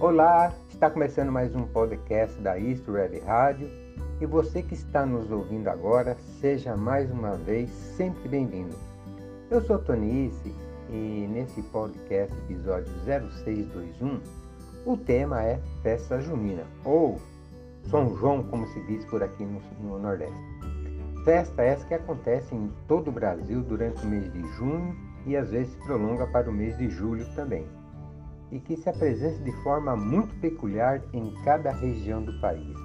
Olá, está começando mais um podcast da East Web Rádio e você que está nos ouvindo agora, seja mais uma vez sempre bem-vindo. Eu sou Tonice e nesse podcast, episódio 0621, o tema é Festa Junina, ou São João, como se diz por aqui no, no Nordeste. Festa essa que acontece em todo o Brasil durante o mês de junho e às vezes se prolonga para o mês de julho também e que se apresenta de forma muito peculiar em cada região do país.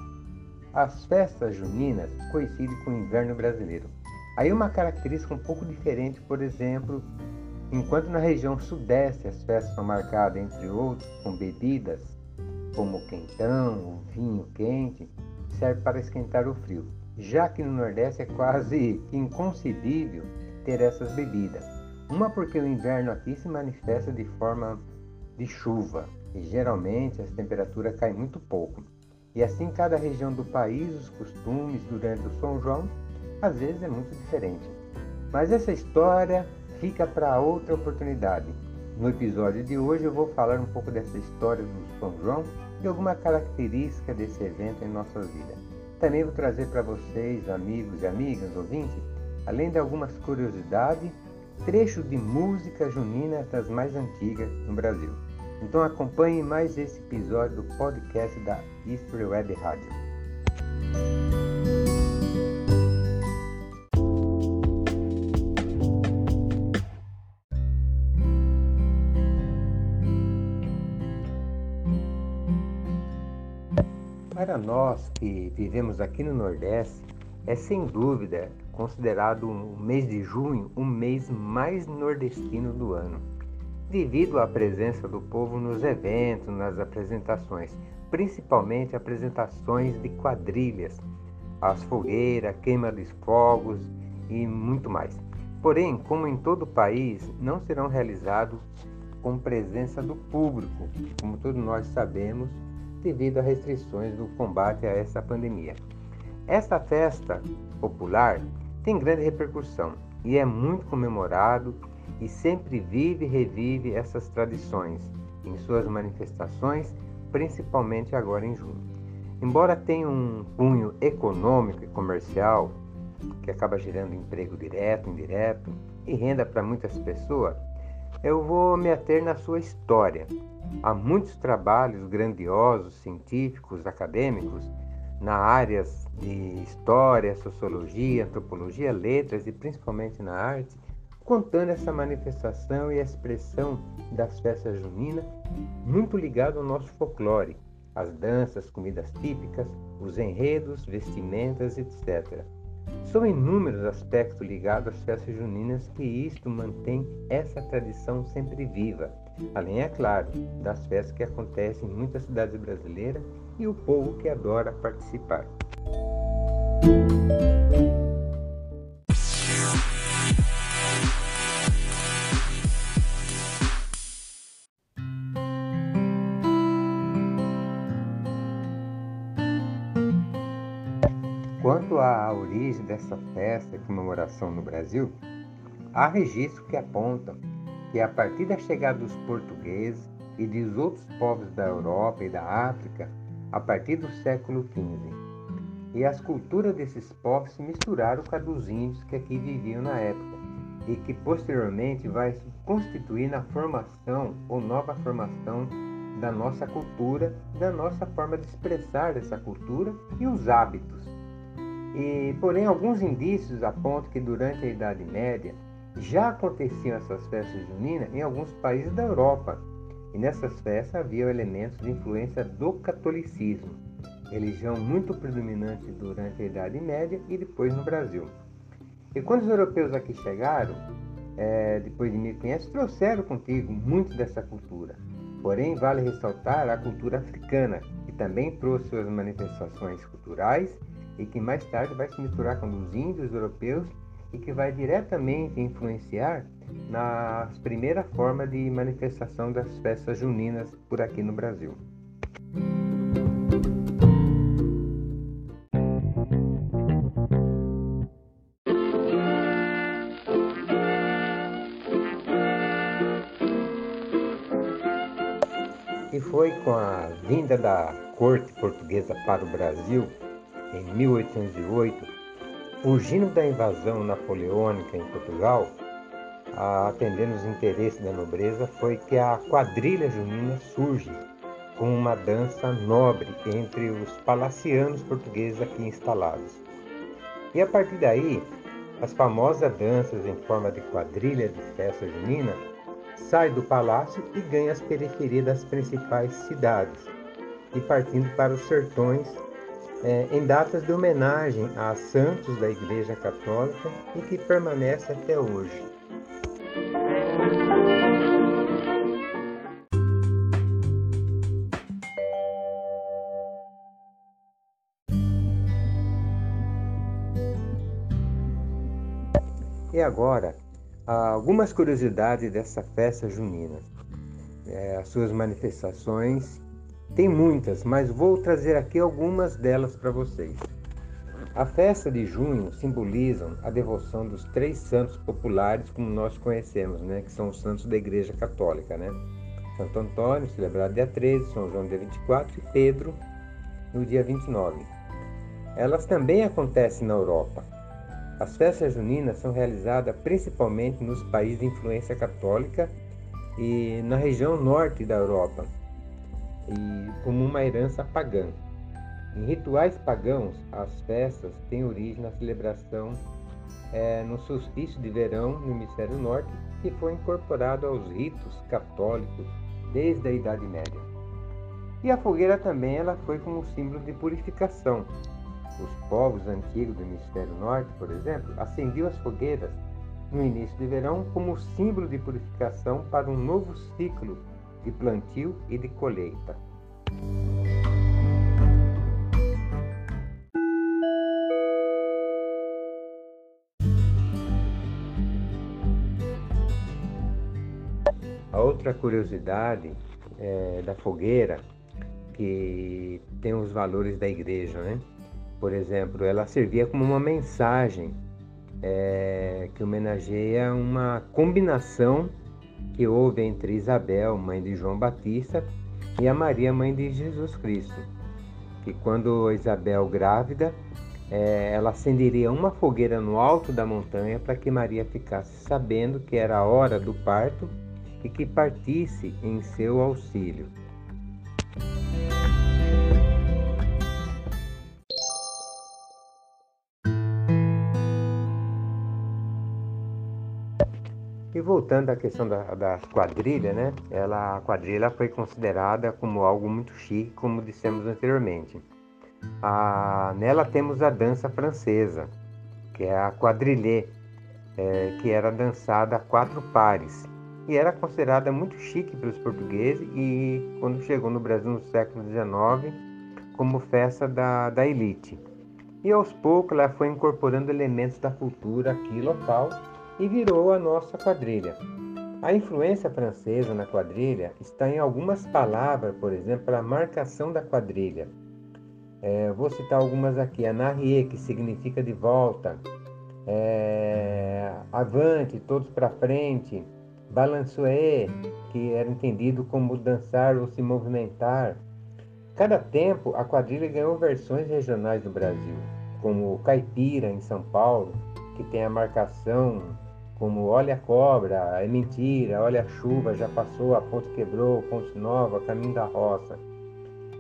As festas juninas coincidem com o inverno brasileiro. Aí uma característica um pouco diferente, por exemplo, enquanto na região sudeste as festas são marcadas, entre outros, com bebidas como o quentão, o vinho quente, serve para esquentar o frio. Já que no Nordeste é quase inconcebível ter essas bebidas. Uma porque o inverno aqui se manifesta de forma de chuva e geralmente as temperaturas caem muito pouco. E assim cada região do país, os costumes durante o São João, às vezes é muito diferente. Mas essa história fica para outra oportunidade. No episódio de hoje eu vou falar um pouco dessa história do São João e alguma característica desse evento em nossa vida. Também vou trazer para vocês, amigos e amigas, ouvintes, além de algumas curiosidades, trechos de música junina das mais antigas no Brasil. Então acompanhe mais esse episódio do podcast da History Web Rádio. Para nós que vivemos aqui no Nordeste, é sem dúvida considerado o mês de junho o mês mais nordestino do ano devido à presença do povo nos eventos, nas apresentações, principalmente apresentações de quadrilhas, as fogueiras, queima dos fogos e muito mais. Porém, como em todo o país, não serão realizados com presença do público, como todos nós sabemos, devido às restrições do combate a essa pandemia. Esta festa popular tem grande repercussão e é muito comemorado e sempre vive e revive essas tradições em suas manifestações, principalmente agora em junho. Embora tenha um cunho econômico e comercial, que acaba gerando emprego direto, indireto e renda para muitas pessoas, eu vou me ater na sua história. Há muitos trabalhos grandiosos, científicos, acadêmicos, na áreas de história, sociologia, antropologia, letras e principalmente na arte, contando essa manifestação e expressão das festas juninas, muito ligado ao nosso folclore, as danças, comidas típicas, os enredos, vestimentas, etc. São inúmeros aspectos ligados às festas juninas que isto mantém essa tradição sempre viva, além, é claro, das festas que acontecem em muitas cidades brasileiras e o povo que adora participar. Quanto origem dessa festa e comemoração no Brasil, há registros que apontam que a partir da chegada dos portugueses e dos outros povos da Europa e da África, a partir do século XV, e as culturas desses povos se misturaram com a dos índios que aqui viviam na época, e que posteriormente vai se constituir na formação ou nova formação da nossa cultura, da nossa forma de expressar essa cultura e os hábitos e, porém, alguns indícios apontam que durante a Idade Média já aconteciam essas festas juninas em alguns países da Europa. E nessas festas havia elementos de influência do catolicismo, religião muito predominante durante a Idade Média e depois no Brasil. E quando os europeus aqui chegaram, é, depois de 1500, trouxeram contigo muito dessa cultura. Porém, vale ressaltar a cultura africana, que também trouxe suas manifestações culturais e que mais tarde vai se misturar com os índios europeus e que vai diretamente influenciar nas primeiras formas de manifestação das festas juninas por aqui no Brasil. E foi com a vinda da corte portuguesa para o Brasil, em 1808, fugindo da invasão napoleônica em Portugal, atendendo os interesses da nobreza, foi que a quadrilha junina surge como uma dança nobre entre os palacianos portugueses aqui instalados. E a partir daí, as famosas danças em forma de quadrilha de festa junina saem do palácio e ganham as periferias das principais cidades, e partindo para os sertões é, em datas de homenagem a santos da Igreja Católica e que permanece até hoje. E agora, algumas curiosidades dessa festa junina. É, as suas manifestações, tem muitas, mas vou trazer aqui algumas delas para vocês. A festa de junho simbolizam a devoção dos três santos populares, como nós conhecemos, né, que são os santos da Igreja Católica, né? Santo Antônio, celebrado dia 13, São João dia 24 e Pedro no dia 29. Elas também acontecem na Europa, as festas juninas são realizadas principalmente nos países de influência católica e na região norte da Europa, e como uma herança pagã. Em rituais pagãos, as festas têm origem na celebração é, no solstício de verão no hemisfério norte, que foi incorporado aos ritos católicos desde a Idade Média. E a fogueira também ela foi como símbolo de purificação, os povos antigos do hemisfério norte, por exemplo, acendiam as fogueiras no início de verão como símbolo de purificação para um novo ciclo de plantio e de colheita. A outra curiosidade é, da fogueira que tem os valores da igreja, né? por exemplo, ela servia como uma mensagem é, que homenageia uma combinação que houve entre Isabel, mãe de João Batista, e a Maria, mãe de Jesus Cristo. Que quando Isabel grávida, é, ela acenderia uma fogueira no alto da montanha para que Maria ficasse sabendo que era a hora do parto e que partisse em seu auxílio. E voltando à questão da, da quadrilha, né? Ela, a quadrilha foi considerada como algo muito chique, como dissemos anteriormente. A, nela temos a dança francesa, que é a quadrilha, é, que era dançada a quatro pares e era considerada muito chique pelos portugueses e quando chegou no Brasil no século XIX como festa da, da elite. E aos poucos ela foi incorporando elementos da cultura aqui local e virou a nossa quadrilha. A influência francesa na quadrilha está em algumas palavras, por exemplo, a marcação da quadrilha. É, vou citar algumas aqui: anarrie, que significa de volta, é, avante, todos para frente, balançoe, que era entendido como dançar ou se movimentar. Cada tempo, a quadrilha ganhou versões regionais do Brasil, como o caipira em São Paulo, que tem a marcação como olha a cobra, é mentira, olha a chuva, já passou, a ponte quebrou, ponte nova, caminho da roça.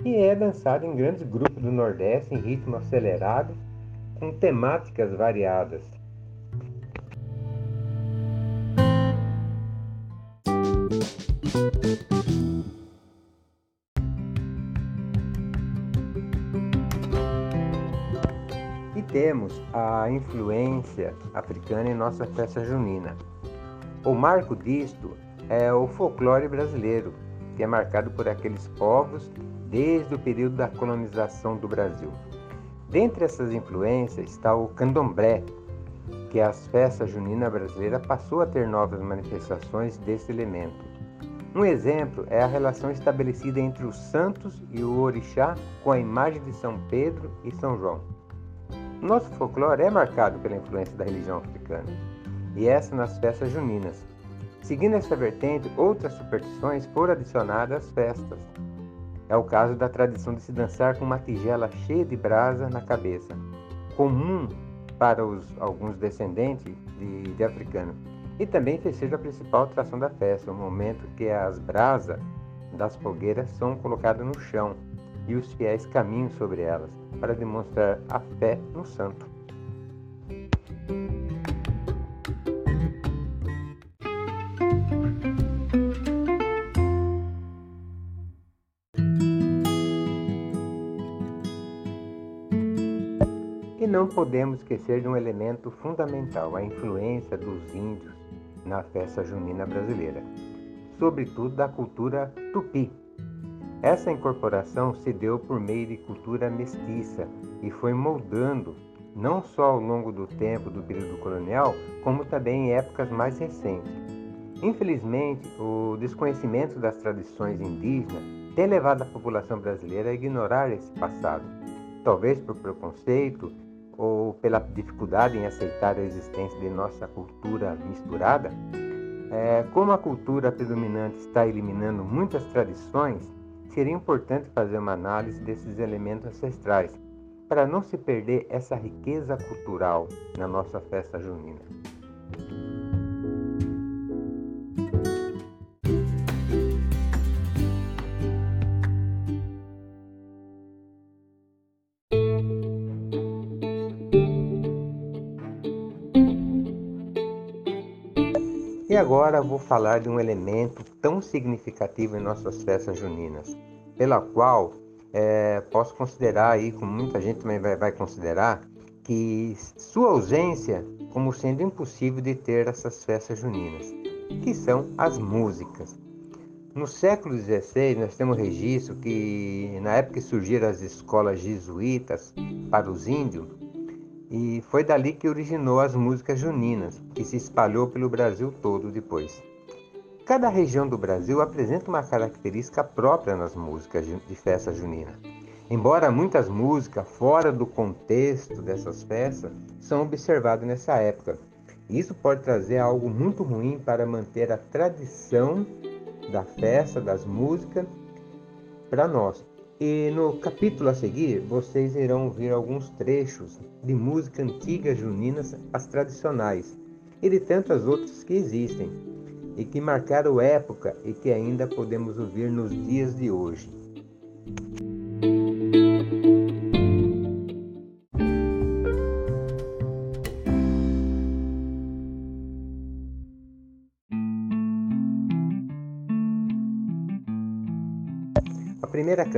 E é dançado em grandes grupos do Nordeste em ritmo acelerado, com temáticas variadas. Temos a influência africana em nossa festa junina. O marco disto é o folclore brasileiro, que é marcado por aqueles povos desde o período da colonização do Brasil. Dentre essas influências está o candomblé, que as festas juninas brasileiras passou a ter novas manifestações desse elemento. Um exemplo é a relação estabelecida entre os santos e o orixá com a imagem de São Pedro e São João. Nosso folclore é marcado pela influência da religião africana, e essa nas festas juninas. Seguindo essa vertente, outras superstições foram adicionadas às festas, É o caso da tradição de se dançar com uma tigela cheia de brasa na cabeça, comum para os, alguns descendentes de, de africanos. E também festeja a principal atração da festa, o momento que as brasas das fogueiras são colocadas no chão e os fiéis caminham sobre elas para demonstrar a fé no santo. E não podemos esquecer de um elemento fundamental, a influência dos índios na festa junina brasileira, sobretudo da cultura tupi. Essa incorporação se deu por meio de cultura mestiça e foi moldando não só ao longo do tempo do período colonial, como também em épocas mais recentes. Infelizmente, o desconhecimento das tradições indígenas tem levado a população brasileira a ignorar esse passado, talvez por preconceito ou pela dificuldade em aceitar a existência de nossa cultura misturada. É, como a cultura predominante está eliminando muitas tradições, seria importante fazer uma análise desses elementos ancestrais para não se perder essa riqueza cultural na nossa festa junina. E agora vou falar de um elemento tão significativo em nossas festas juninas, pela qual é, posso considerar aí, como muita gente também vai, vai considerar, que sua ausência como sendo impossível de ter essas festas juninas, que são as músicas. No século XVI, nós temos registro que, na época que surgiram as escolas jesuítas para os índios, e foi dali que originou as músicas juninas, que se espalhou pelo Brasil todo depois. Cada região do Brasil apresenta uma característica própria nas músicas de festa junina. Embora muitas músicas fora do contexto dessas festas são observadas nessa época, isso pode trazer algo muito ruim para manter a tradição da festa, das músicas, para nós. E no capítulo a seguir, vocês irão ouvir alguns trechos de música antiga juninas, as tradicionais, e de tantas outras que existem e que marcaram época e que ainda podemos ouvir nos dias de hoje.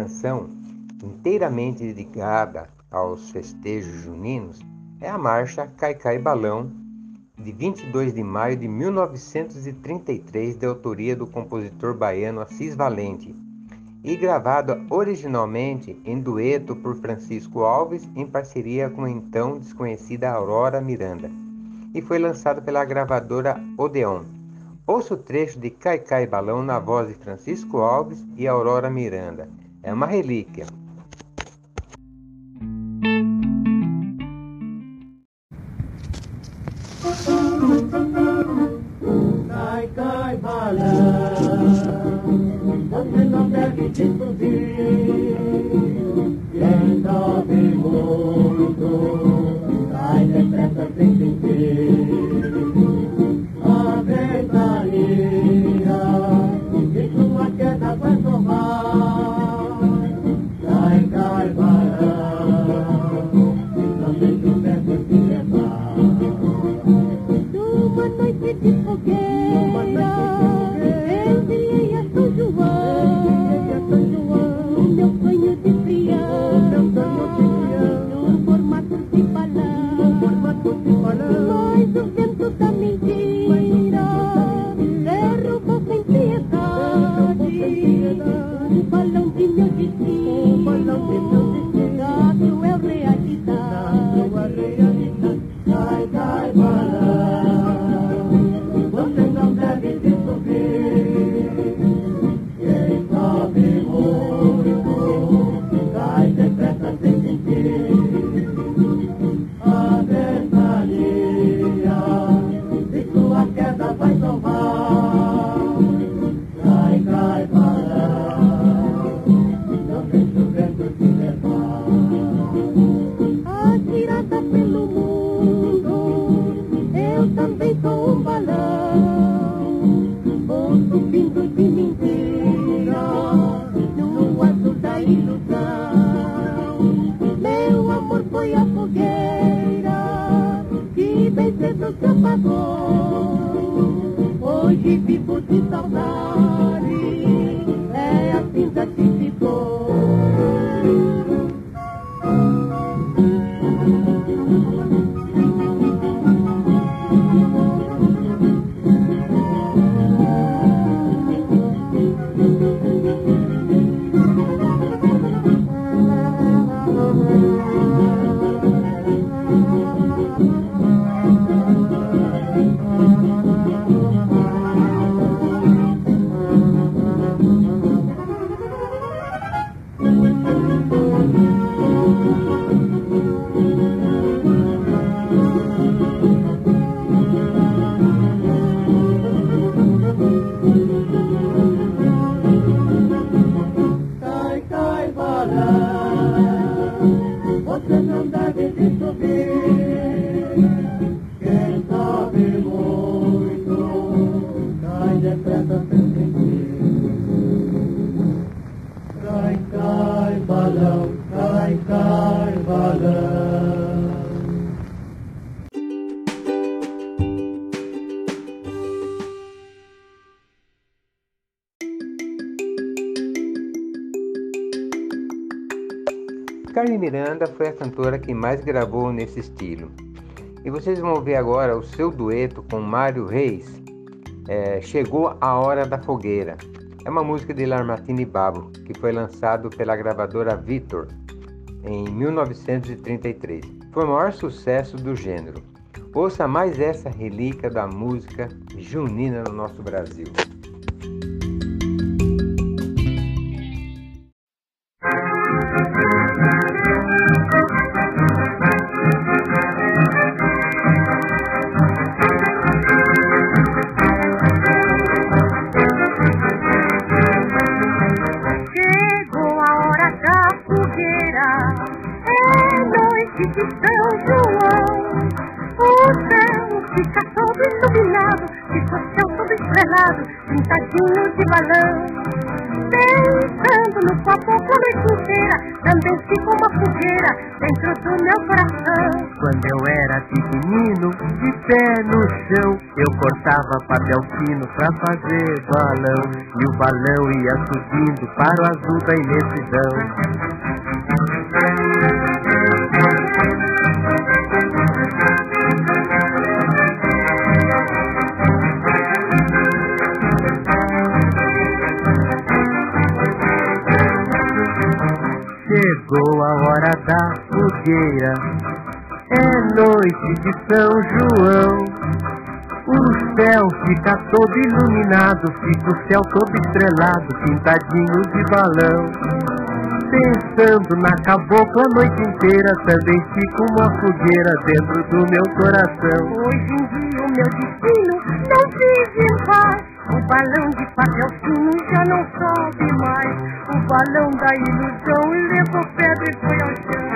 Canção, inteiramente dedicada aos festejos juninos, é a marcha Caicai Balão, de 22 de maio de 1933, de autoria do compositor baiano Assis Valente, e gravada originalmente em dueto por Francisco Alves em parceria com a então desconhecida Aurora Miranda, e foi lançado pela gravadora Odeon. Ouça o trecho de Cai Cai Balão na voz de Francisco Alves e Aurora Miranda. É uma relíquia. Carmen Miranda foi a cantora que mais gravou nesse estilo. E vocês vão ver agora o seu dueto com Mário Reis. é, Chegou a Hora da Fogueira. É uma música de Larmatini Babo, que foi lançado pela gravadora Victor em 1933. Foi o maior sucesso do gênero. Ouça mais essa relíquia da música junina no nosso Brasil. Também fica uma fogueira dentro do meu coração. Quando eu era pequenino, de pé no chão, eu cortava papel fino pra fazer balão. E o balão ia subindo para o azul da imensidão. Chegou a hora da fogueira, é noite de São João. O céu fica todo iluminado, fica o céu todo estrelado, pintadinho de balão. Pensando na cabocla a noite inteira, também fica uma fogueira dentro do meu coração. Hoje em dia o meu destino não em paz. O balão de papel fino já não sobe mais. O balão da ilusão levou pedra e foi ao chão.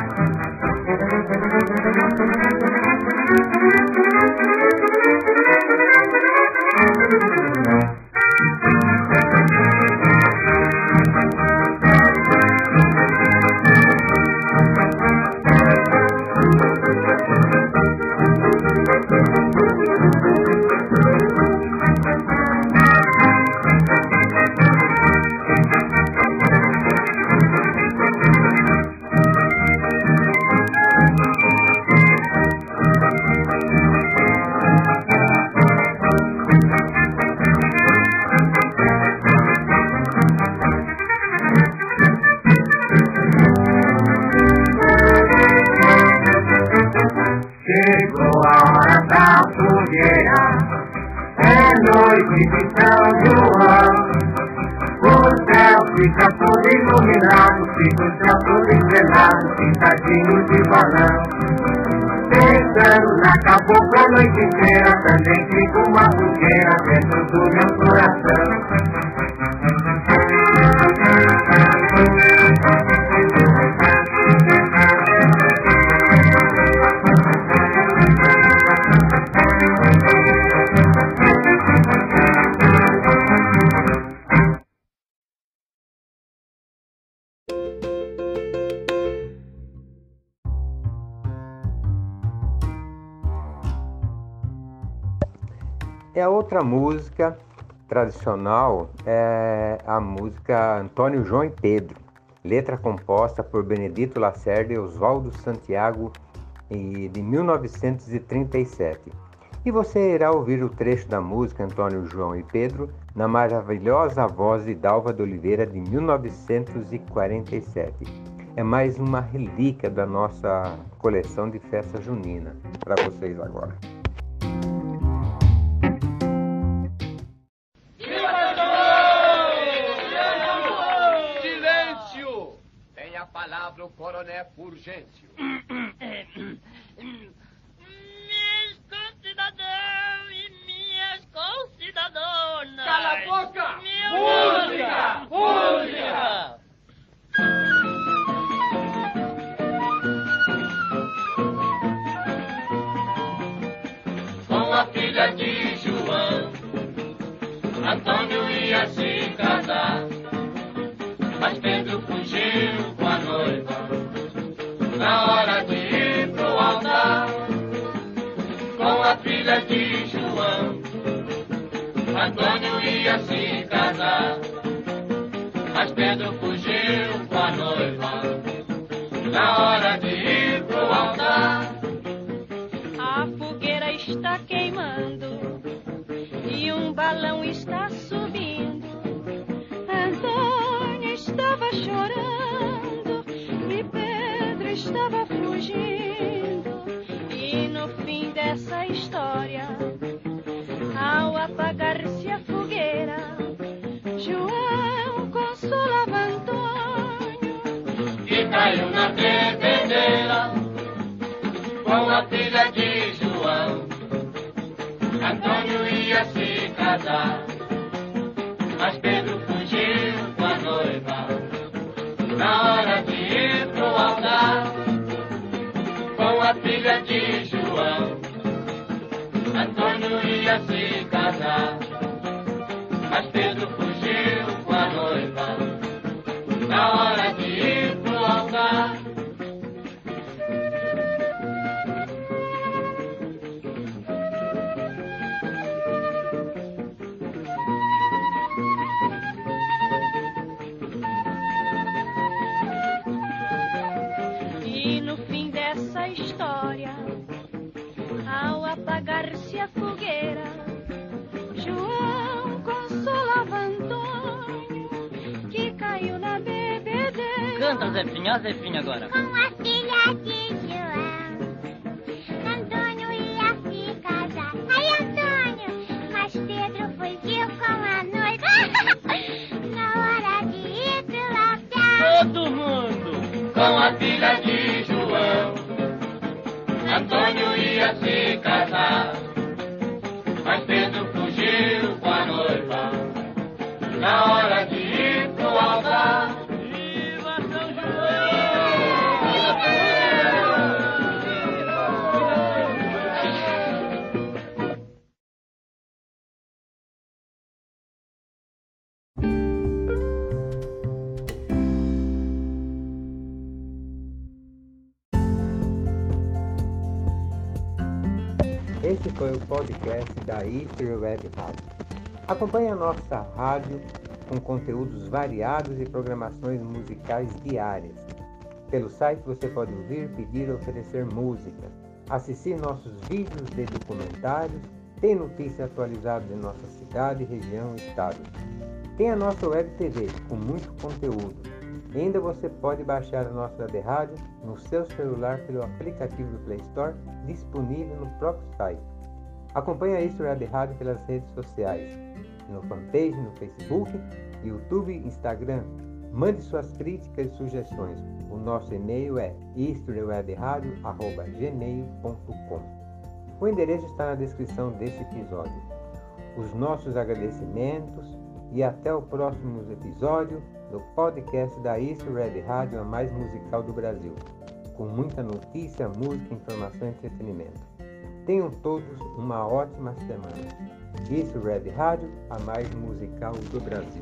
Fica todo iluminado, fica todo estrelado, pintadinho de balão. Pensando na cabocla a noite inteira, também fica uma fogueira dentro do meu coração. Outra música tradicional é a música Antônio João e Pedro, letra composta por Benedito Lacerda e Oswaldo Santiago de 1937. E você irá ouvir o trecho da música Antônio João e Pedro na maravilhosa voz de Dalva de Oliveira de 1947. É mais uma relíquia da nossa coleção de festa junina para vocês agora. Palavra o coronel Furgêncio. Cala a boca! Música! Música! Com a filha de João, Antônio ia se casar. Mas Pedro fugiu na hora de ir pro altar. Com a filha de João, Antônio ia se casar. Mas Pedro fugiu com a noiva na hora de dessa história, ao apagar-se a fogueira, João consolava Antônio. e caiu na bebedeira com a filha de João. Antônio ia se casar, mas Pedro fugiu com a noiva na hora de ir pro altar com a filha de João. Antônio ia se casar, mas Pedro fugiu com a noiva. Na hora a fogueira, João consolava Antônio, que caiu na bebedeira. Canta, Zefinha, Zefinha agora. Com a filha de João, Antônio ia se casar. Ai, Antônio, mas Pedro fugiu com a noiva na hora de ir pro altar. Todo mundo! com a filha de João. Podcast da Easter Web Rádio. Acompanhe a nossa rádio com conteúdos variados e programações musicais diárias. Pelo site você pode ouvir, pedir ou oferecer música, assistir nossos vídeos de documentários, ter notícias atualizadas de nossa cidade, região e estado. Tem a nossa web TV com muito conteúdo. E ainda você pode baixar a nossa web rádio no seu celular pelo aplicativo do Play Store disponível no próprio site. Acompanhe a Istro Web Rádio pelas redes sociais, no fanpage, no Facebook, YouTube, Instagram. Mande suas críticas e sugestões. O nosso e-mail é istrowebradio.gmail.com O endereço está na descrição desse episódio. Os nossos agradecimentos e até o próximo episódio do podcast da Istro Web Rádio, a mais musical do Brasil, com muita notícia, música, informação e entretenimento. Tenham todos uma ótima semana. Isso Red Rádio, a mais musical do Brasil.